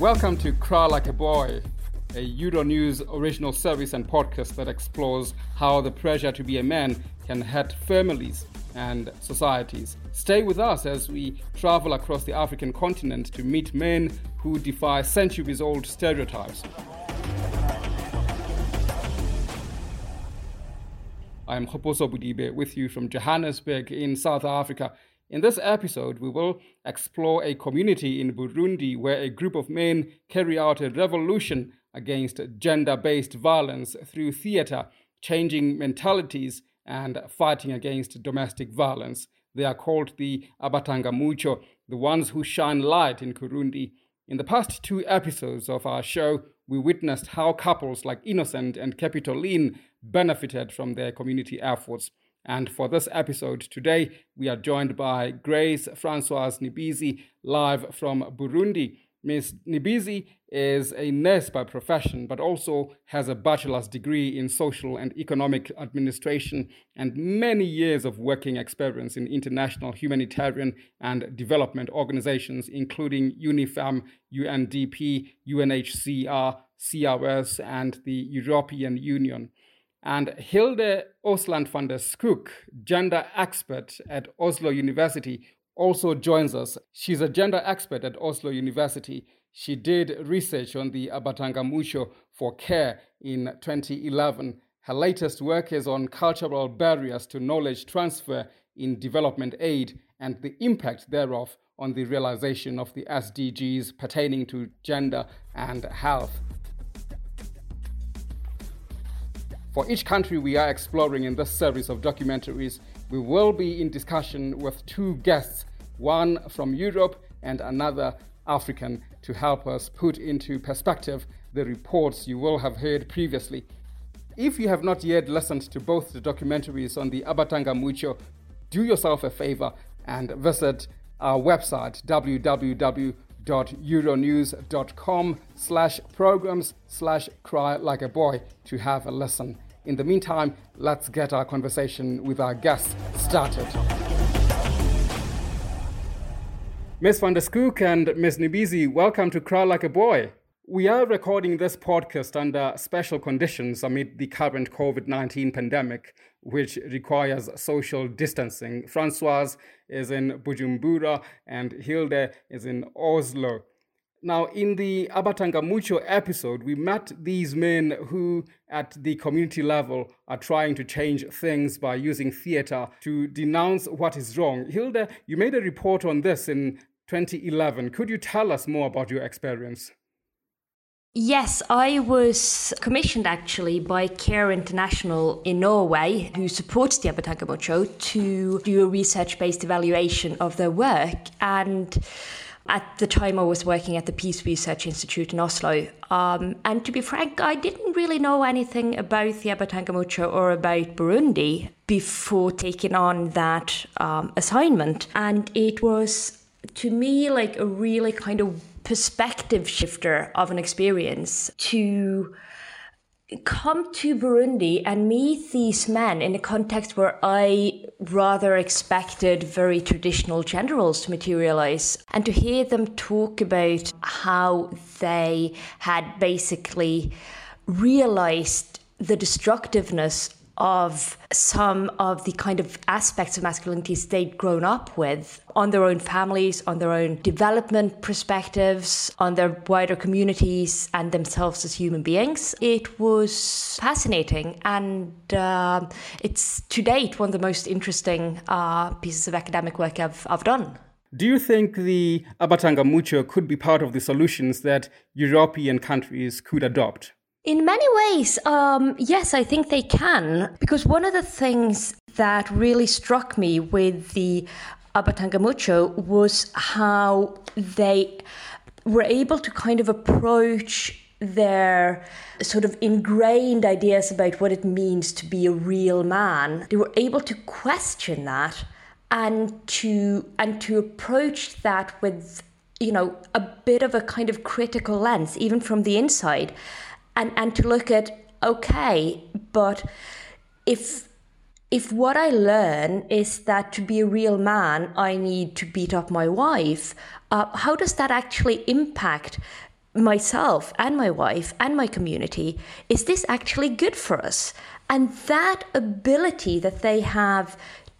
Welcome to Cry Like a Boy, a Euronews original service and podcast that explores how the pressure to be a man can hurt families and societies. Stay with us as we travel across the African continent to meet men who defy centuries old stereotypes. I am Hoposo Budibe with you from Johannesburg in South Africa. In this episode, we will explore a community in Burundi where a group of men carry out a revolution against gender based violence through theater, changing mentalities, and fighting against domestic violence. They are called the Abatangamucho, the ones who shine light in Kirundi. In the past two episodes of our show, we witnessed how couples like Innocent and Capitoline benefited from their community efforts. And for this episode today, we are joined by Grace Francoise Nibizi, live from Burundi. Ms. Nibizi is a nurse by profession, but also has a bachelor's degree in social and economic administration and many years of working experience in international humanitarian and development organizations, including UNIFEM, UNDP, UNHCR, CRS, and the European Union. And Hilde Osland van der Skook, gender expert at Oslo University, also joins us. She's a gender expert at Oslo University. She did research on the Abatangamucho for care in 2011. Her latest work is on cultural barriers to knowledge transfer in development aid and the impact thereof on the realization of the SDGs pertaining to gender and health. For each country we are exploring in this series of documentaries, we will be in discussion with two guests, one from Europe and another African, to help us put into perspective the reports you will have heard previously. If you have not yet listened to both the documentaries on the Abatanga Mucho, do yourself a favor and visit our website www.euronews.com slash programs slash cry like a boy to have a listen. In the meantime, let's get our conversation with our guests started. Ms. van der Skook and Ms. Nibizi, welcome to Cry Like a Boy. We are recording this podcast under special conditions amid the current COVID 19 pandemic, which requires social distancing. Francoise is in Bujumbura and Hilde is in Oslo. Now, in the Abatangamucho episode, we met these men who, at the community level, are trying to change things by using theater to denounce what is wrong. Hilde, you made a report on this in 2011. Could you tell us more about your experience? Yes, I was commissioned actually by Care International in Norway, who supports the Abatangamucho, to do a research based evaluation of their work. And at the time, I was working at the Peace Research Institute in Oslo. Um, and to be frank, I didn't really know anything about the Abatangamucho or about Burundi before taking on that um, assignment. And it was to me like a really kind of perspective shifter of an experience to come to Burundi and meet these men in a context where I rather expected very traditional gender roles to materialize and to hear them talk about how they had basically realized the destructiveness of some of the kind of aspects of masculinity they'd grown up with on their own families, on their own development perspectives, on their wider communities, and themselves as human beings. It was fascinating, and uh, it's to date one of the most interesting uh, pieces of academic work I've, I've done. Do you think the Abatanga Abatangamucho could be part of the solutions that European countries could adopt? In many ways, um, yes, I think they can. Because one of the things that really struck me with the Abatangamucho was how they were able to kind of approach their sort of ingrained ideas about what it means to be a real man. They were able to question that and to and to approach that with you know a bit of a kind of critical lens even from the inside and and to look at okay but if if what I learn is that to be a real man, I need to beat up my wife, uh, how does that actually impact myself and my wife and my community is this actually good for us? And that ability that they have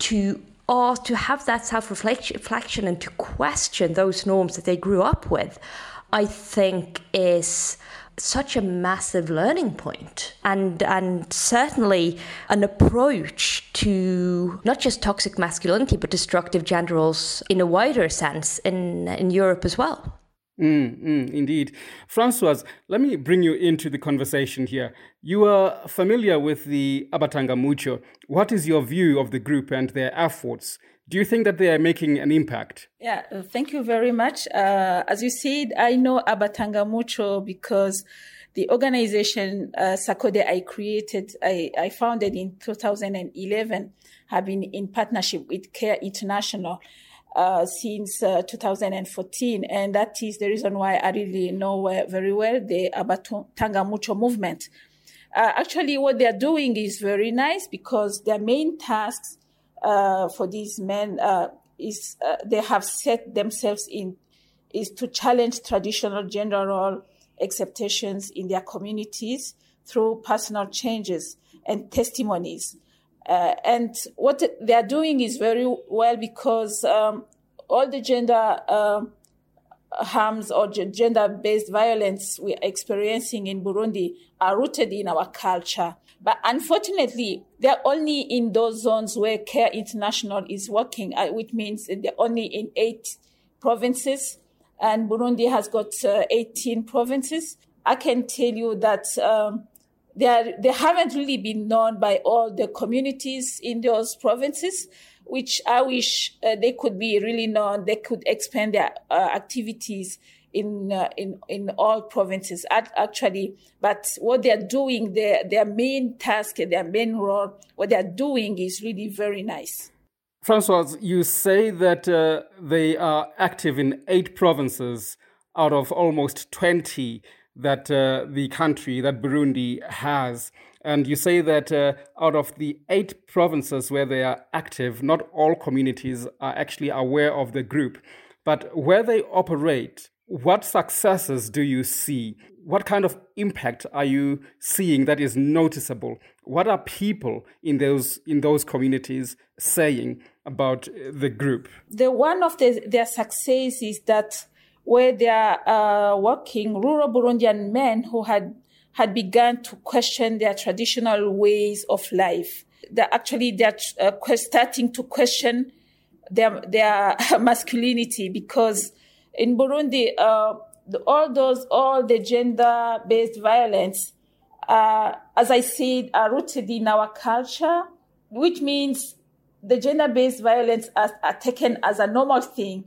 to or to have that self reflection and to question those norms that they grew up with, I think is such a massive learning point and and certainly an approach to not just toxic masculinity but destructive gender roles in a wider sense in in Europe as well. Mm, mm, indeed. Francois, let me bring you into the conversation here. You are familiar with the Abatanga Mucho. What is your view of the group and their efforts? Do you think that they are making an impact? Yeah, uh, thank you very much. Uh, as you said, I know Abatanga Mucho because the organization uh, Sakode I created, I, I founded in 2011, have been in partnership with Care International uh, since uh, 2014. And that is the reason why I really know very well the Abatanga Mucho movement. Uh, actually, what they're doing is very nice because their main tasks uh, for these men uh, is they have set themselves in is to challenge traditional gender role acceptations in their communities through personal changes and testimonies. Uh, and what they are doing is very well because um, all the gender uh, harms or gender based violence we're experiencing in Burundi are rooted in our culture. But unfortunately, they're only in those zones where Care International is working, uh, which means they're only in eight provinces, and Burundi has got uh, 18 provinces. I can tell you that um, they, are, they haven't really been known by all the communities in those provinces, which I wish uh, they could be really known. They could expand their uh, activities in uh, in in all provinces actually. But what they are doing, their their main task, their main role, what they are doing is really very nice. Francois, you say that uh, they are active in eight provinces out of almost twenty that uh, the country, that Burundi has. And you say that uh, out of the eight provinces where they are active, not all communities are actually aware of the group. But where they operate, what successes do you see? What kind of impact are you seeing that is noticeable? What are people in those in those communities saying about the group? The one of the, their success is that where they are uh, working, rural Burundian men who had had begun to question their traditional ways of life. They're actually they're uh, starting to question their their masculinity because in Burundi, uh, the, all those all the gender based violence, uh, as I said, are rooted in our culture, which means the gender based violence are, are taken as a normal thing.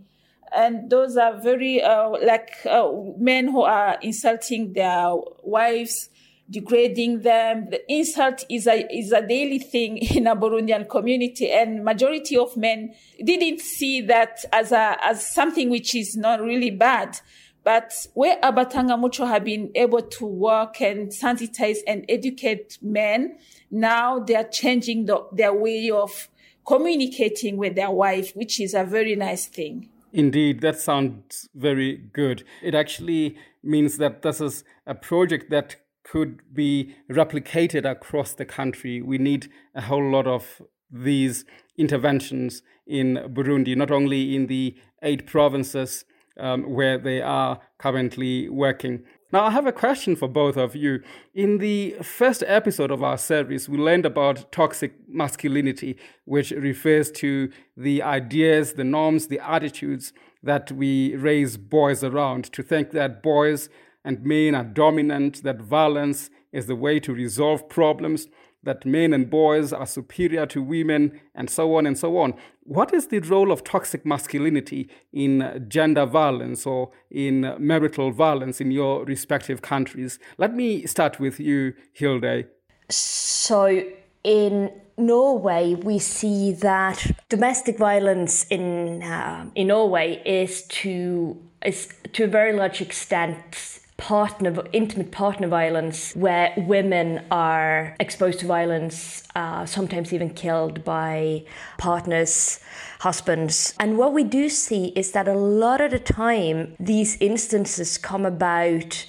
And those are very uh, like uh, men who are insulting their wives degrading them the insult is a is a daily thing in a burundian community and majority of men didn't see that as a as something which is not really bad but where Abatanga Mucho have been able to work and sensitize and educate men, now they are changing the, their way of communicating with their wife, which is a very nice thing. Indeed, that sounds very good. It actually means that this is a project that could be replicated across the country. We need a whole lot of these interventions in Burundi, not only in the eight provinces um, where they are currently working, now, I have a question for both of you. In the first episode of our series, we learned about toxic masculinity, which refers to the ideas, the norms, the attitudes that we raise boys around to think that boys and men are dominant, that violence is the way to resolve problems, that men and boys are superior to women, and so on and so on. What is the role of toxic masculinity in gender violence or in marital violence in your respective countries? Let me start with you, Hilde. So, in Norway, we see that domestic violence in uh, in Norway is to is to a very large extent partner, intimate partner violence, where women are exposed to violence, uh, sometimes even killed by partners, husbands. And what we do see is that a lot of the time, these instances come about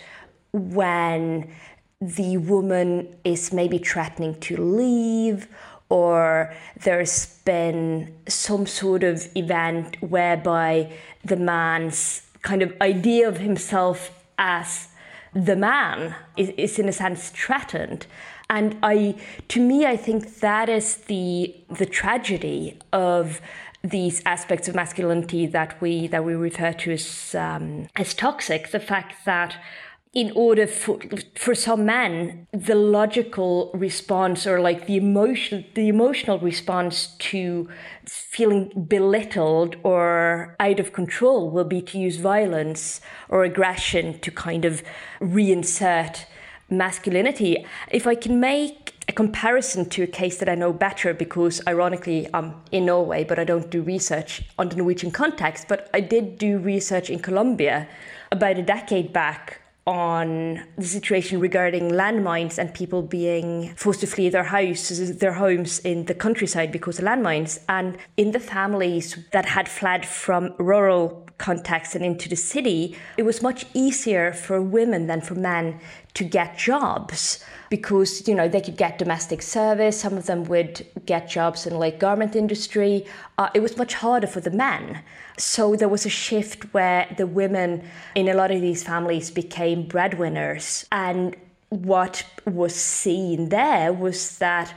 when the woman is maybe threatening to leave or there's been some sort of event whereby the man's kind of idea of himself as the man is, is in a sense threatened. And i to me i think that is the the tragedy of these aspects of masculinity that we that we refer to as um, as toxic. The fact that in order for for some men the logical response or like the emotion the emotional response to feeling belittled or out of control will be to use violence or aggression to kind of reinsert masculinity if i can make a comparison to a case that I know better because, ironically, I'm in Norway, but I don't do research on the Norwegian context. But I did do research in Colombia about a decade back on the situation regarding landmines and people being forced to flee their houses, their homes in the countryside because of landmines. And in the families that had fled from rural context and into the city, it was much easier for women than for men to get jobs because you know they could get domestic service. Some of them would get jobs in like garment industry. Uh, it was much harder for the men. So there was a shift where the women in a lot of these families became breadwinners. And what was seen there was that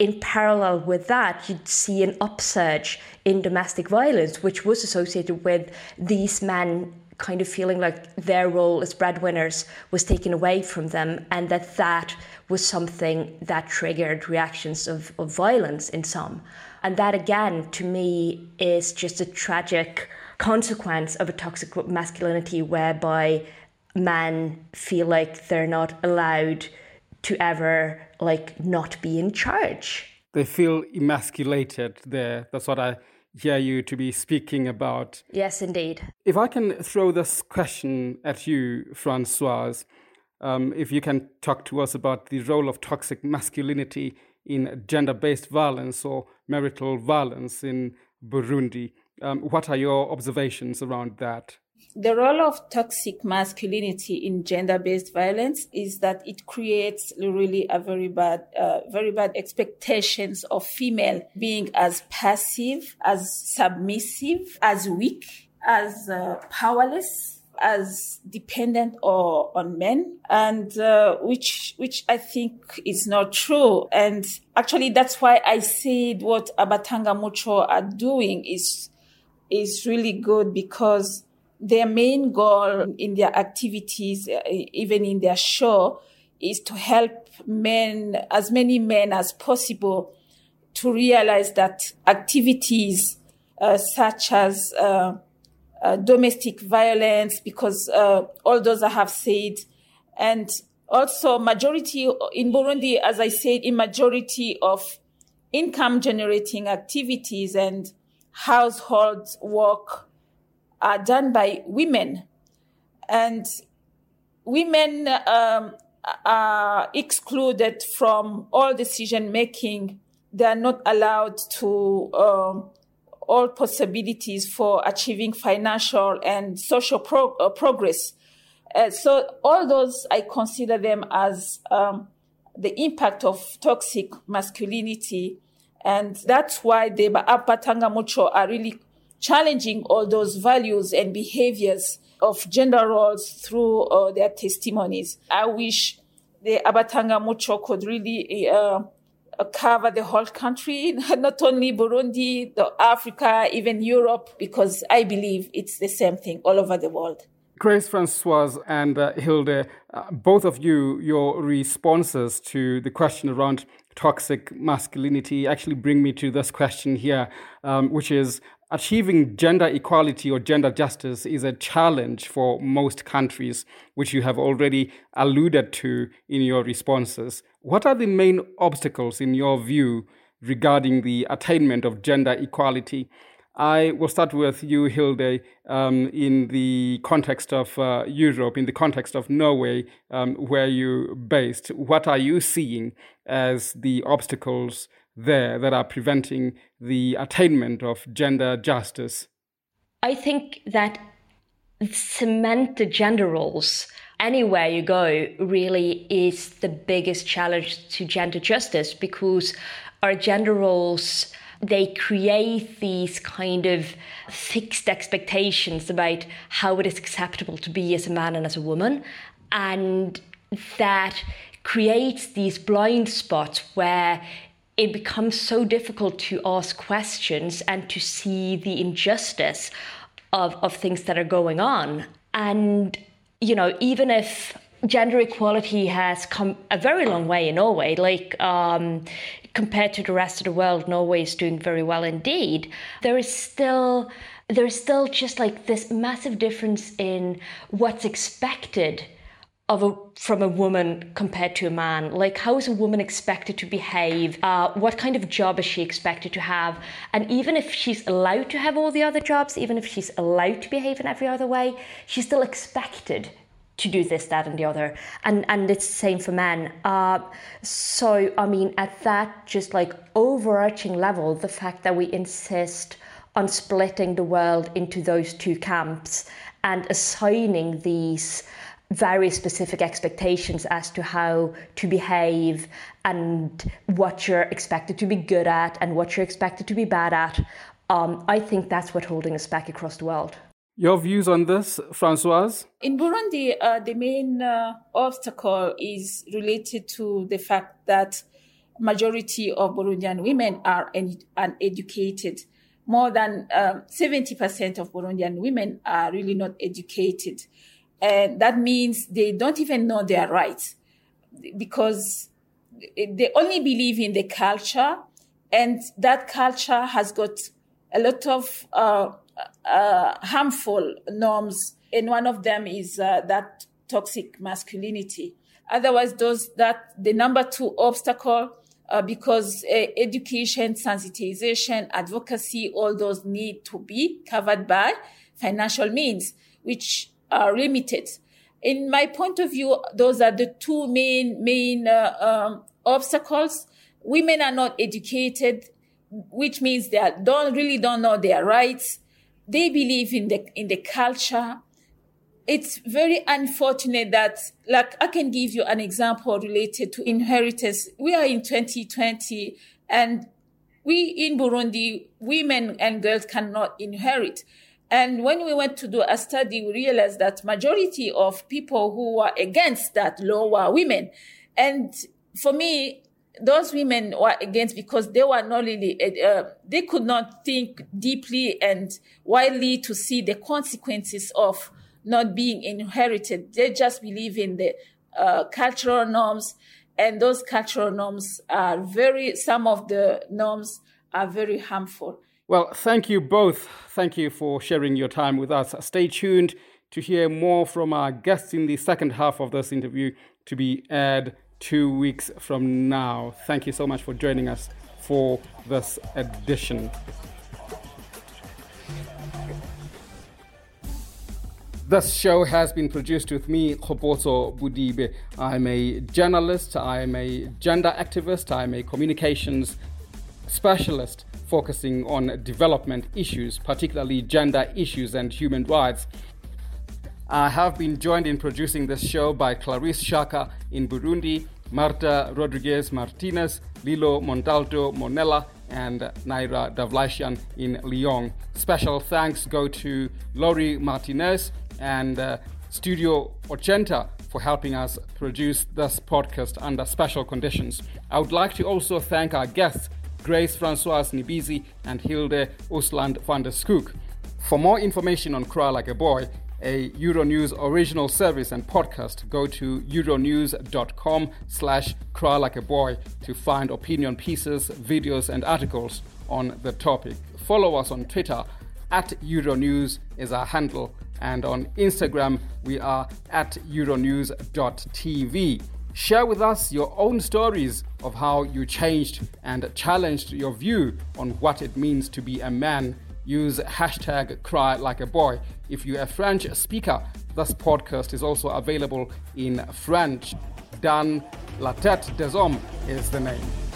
in parallel with that, you'd see an upsurge in domestic violence, which was associated with these men kind of feeling like their role as breadwinners was taken away from them, and that that was something that triggered reactions of, of violence in some. And that, again, to me, is just a tragic consequence of a toxic masculinity whereby men feel like they're not allowed to ever like not be in charge. They feel emasculated there. That's what I hear you to be speaking about. Yes, indeed. If I can throw this question at you, Francoise, um, if you can talk to us about the role of toxic masculinity in gender based violence or marital violence in Burundi. Um, what are your observations around that? The role of toxic masculinity in gender-based violence is that it creates really a very bad, uh, very bad expectations of female being as passive, as submissive, as weak, as uh, powerless, as dependent or on men and uh, which which I think is not true. And actually that's why I said what Abatanga Mucho are doing is is really good because their main goal in their activities, uh, even in their show, is to help men, as many men as possible, to realize that activities uh, such as uh, uh domestic violence, because uh, all those I have said, and also majority in Burundi, as I said, in majority of income generating activities and household work are done by women. And women um, are excluded from all decision making. They are not allowed to um, all possibilities for achieving financial and social pro- uh, progress. Uh, so all those I consider them as um, the impact of toxic masculinity, and that's why the Abatanga Mucho are really challenging all those values and behaviors of gender roles through uh, their testimonies. I wish the Abatanga Mucho could really uh, cover the whole country, not only Burundi, the Africa, even Europe, because I believe it's the same thing all over the world. Grace Francoise and uh, Hilde, uh, both of you, your responses to the question around toxic masculinity actually bring me to this question here, um, which is achieving gender equality or gender justice is a challenge for most countries, which you have already alluded to in your responses. What are the main obstacles, in your view, regarding the attainment of gender equality? I will start with you, Hilde, um, in the context of uh, Europe, in the context of Norway, um, where you're based. What are you seeing as the obstacles there that are preventing the attainment of gender justice? I think that cement the gender roles anywhere you go really is the biggest challenge to gender justice because our gender roles they create these kind of fixed expectations about how it is acceptable to be as a man and as a woman and that creates these blind spots where it becomes so difficult to ask questions and to see the injustice of, of things that are going on. And, you know, even if gender equality has come a very long way in Norway, like um, compared to the rest of the world, Norway is doing very well indeed. There is still there's still just like this massive difference in what's expected of a, from a woman compared to a man? Like, how is a woman expected to behave? Uh, what kind of job is she expected to have? And even if she's allowed to have all the other jobs, even if she's allowed to behave in every other way, she's still expected to do this, that, and the other. And and it's the same for men. Uh, so I mean, at that just like overarching level, the fact that we insist on splitting the world into those two camps and assigning these very specific expectations as to how to behave and what you're expected to be good at and what you're expected to be bad at. Um, I think that's what's holding us back across the world. Your views on this, Francoise? In Burundi, uh, the main uh, obstacle is related to the fact that majority of Burundian women are uneducated. More than um, 70% of Burundian women are really not educated. And that means they don't even know their rights because they only believe in the culture. And that culture has got a lot of uh, uh, harmful norms. And one of them is uh, that toxic masculinity. Otherwise, those that the number two obstacle uh, because uh, education, sensitization, advocacy, all those need to be covered by financial means, which are limited. In my point of view, those are the two main main uh, um, obstacles. Women are not educated, which means they are, don't really don't know their rights. They believe in the in the culture. It's very unfortunate that, like, I can give you an example related to inheritance. We are in 2020, and we in Burundi, women and girls cannot inherit. And when we went to do a study, we realized that majority of people who were against that law were women. And for me, those women were against because they were not really, uh, they could not think deeply and widely to see the consequences of not being inherited. They just believe in the uh, cultural norms, and those cultural norms are very, some of the norms are very harmful. Well, thank you both. Thank you for sharing your time with us. Stay tuned to hear more from our guests in the second half of this interview to be aired two weeks from now. Thank you so much for joining us for this edition. This show has been produced with me, Khoposo Budibe. I'm a journalist, I'm a gender activist, I'm a communications specialist focusing on development issues, particularly gender issues and human rights. I have been joined in producing this show by Clarice Shaka in Burundi, Marta Rodriguez Martinez, Lillo Montalto Monella, and Naira Davlashyan in Lyon. Special thanks go to Laurie Martinez and uh, Studio Ochenta for helping us produce this podcast under special conditions. I would like to also thank our guests Grace Francoise Nibizi, and Hilde Usland van der Skook. For more information on Cry Like a Boy, a Euronews original service and podcast, go to euronews.com slash cry like a boy to find opinion pieces, videos, and articles on the topic. Follow us on Twitter at Euronews is our handle, and on Instagram we are at euronews.tv. Share with us your own stories of how you changed and challenged your view on what it means to be a man use hashtag cry like a boy. If you're a French speaker, this podcast is also available in French. Dans la tête des hommes is the name.